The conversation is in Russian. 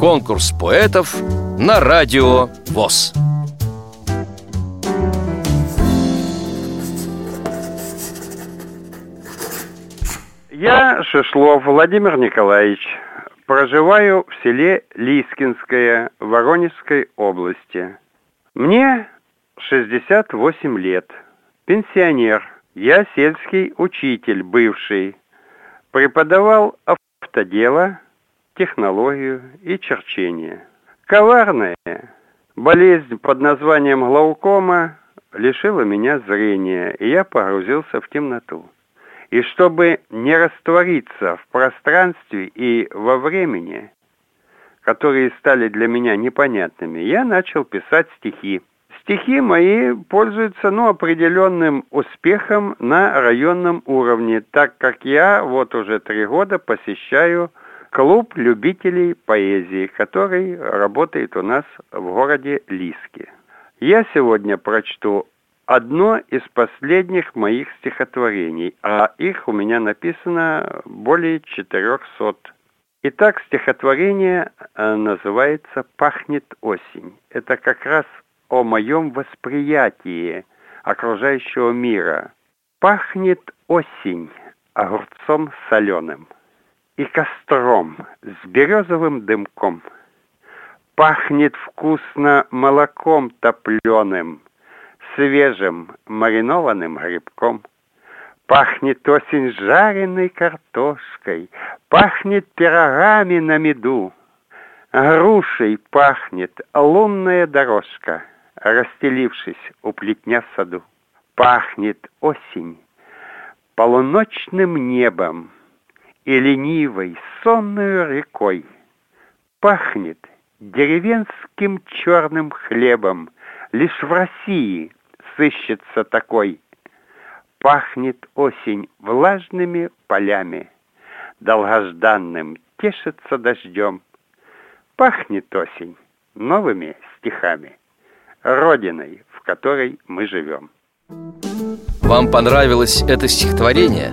Конкурс поэтов на радио ВОЗ. Я Шишлов Владимир Николаевич. Проживаю в селе Лискинское Воронежской области. Мне 68 лет. Пенсионер. Я сельский учитель бывший. Преподавал автодело, технологию и черчение. Коварная болезнь под названием глаукома лишила меня зрения, и я погрузился в темноту. И чтобы не раствориться в пространстве и во времени, которые стали для меня непонятными, я начал писать стихи. Стихи мои пользуются ну, определенным успехом на районном уровне, так как я вот уже три года посещаю клуб любителей поэзии, который работает у нас в городе Лиске. Я сегодня прочту одно из последних моих стихотворений, а их у меня написано более 400. Итак, стихотворение э, называется «Пахнет осень». Это как раз о моем восприятии окружающего мира. Пахнет осень огурцом соленым и костром с березовым дымком. Пахнет вкусно молоком топленым, свежим маринованным грибком. Пахнет осень жареной картошкой, пахнет пирогами на меду. Грушей пахнет лунная дорожка, расстелившись у плетня в саду. Пахнет осень полуночным небом и ленивой сонной рекой. Пахнет деревенским черным хлебом, лишь в России сыщется такой. Пахнет осень влажными полями, долгожданным тешится дождем. Пахнет осень новыми стихами, родиной, в которой мы живем. Вам понравилось это стихотворение?